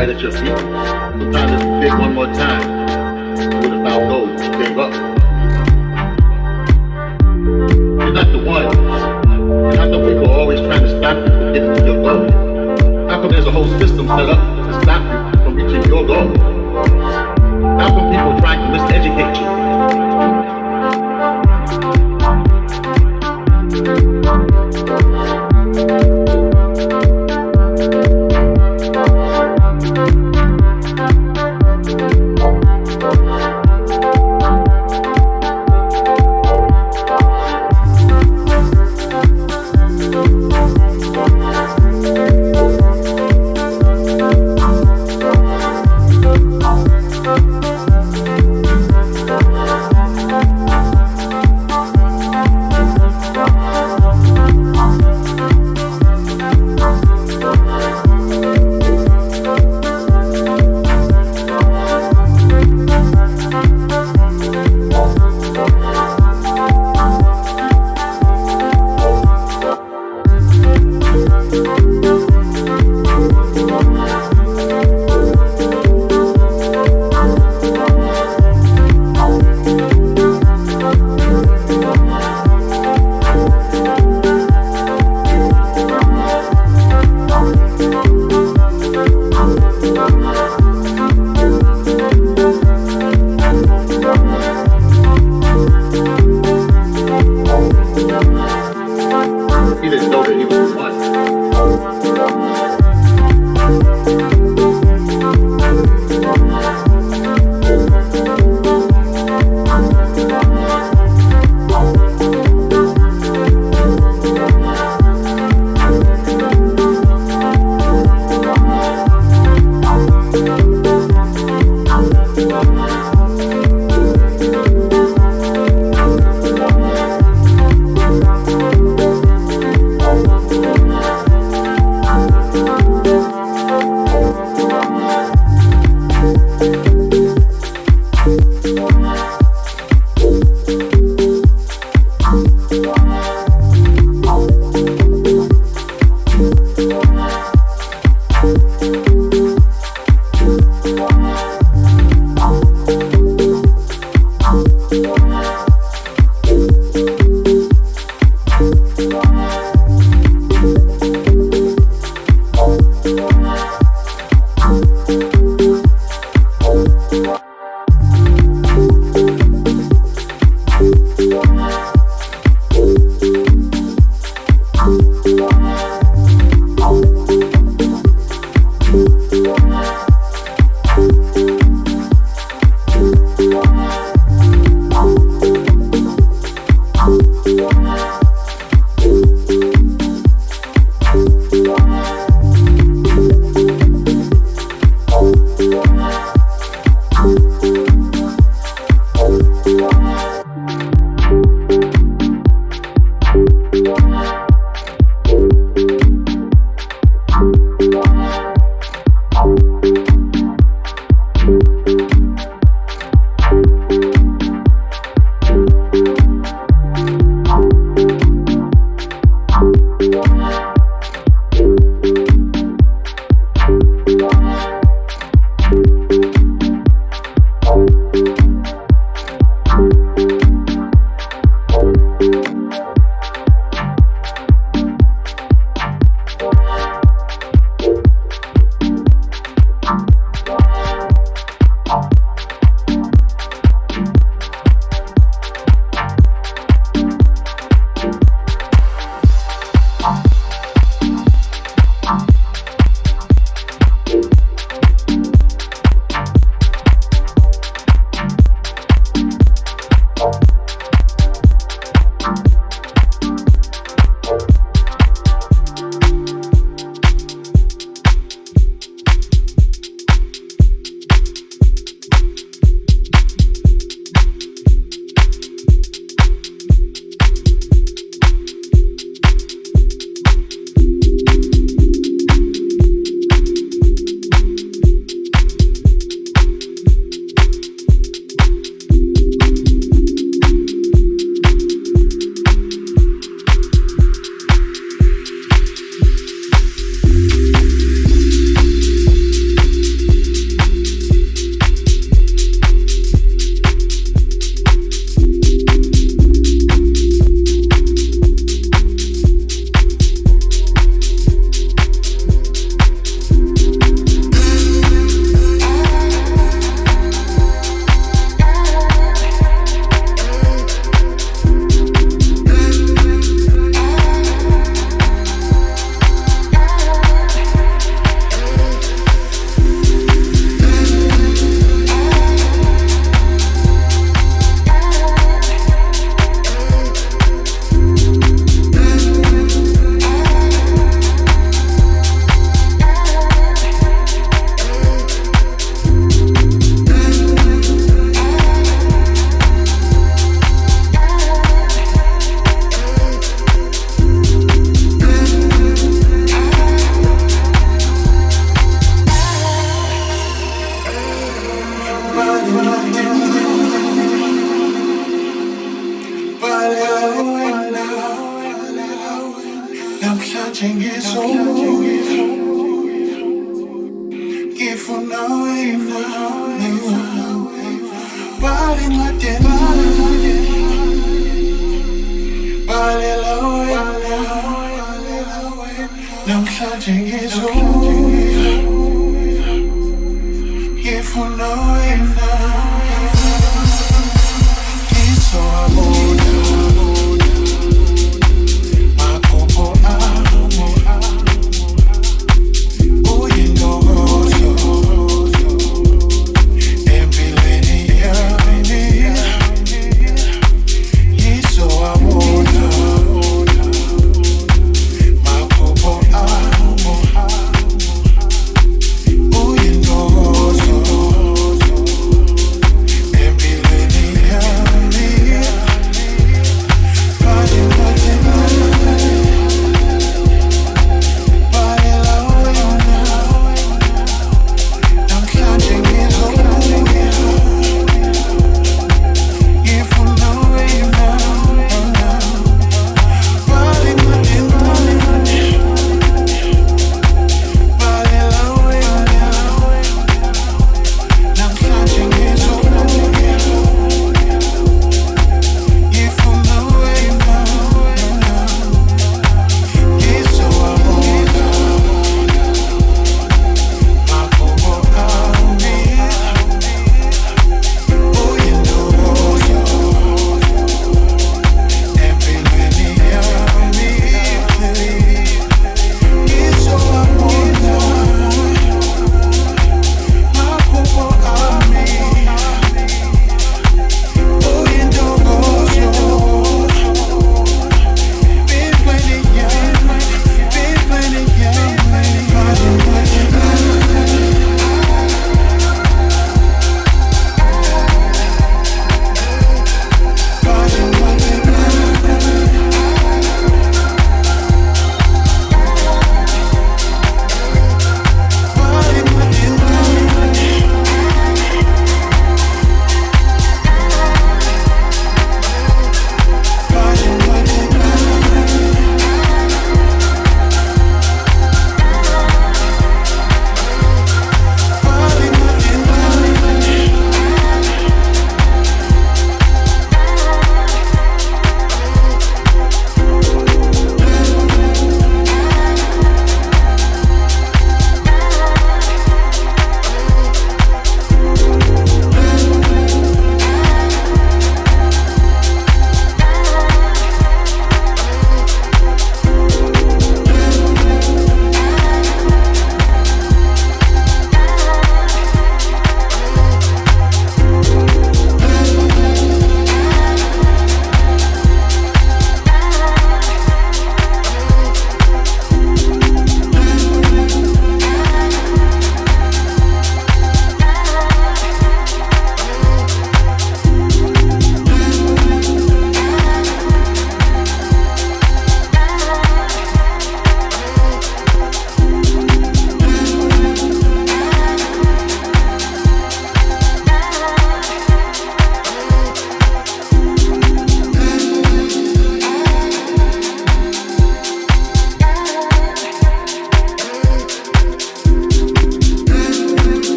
right at your feet. Sometimes it's big one more time. With a foul goal, gave up. You're not the one. How come people are always trying to stop you from getting to your goal? How come there's a whole system set up to stop you from reaching your goal? How come people trying to miseducate you?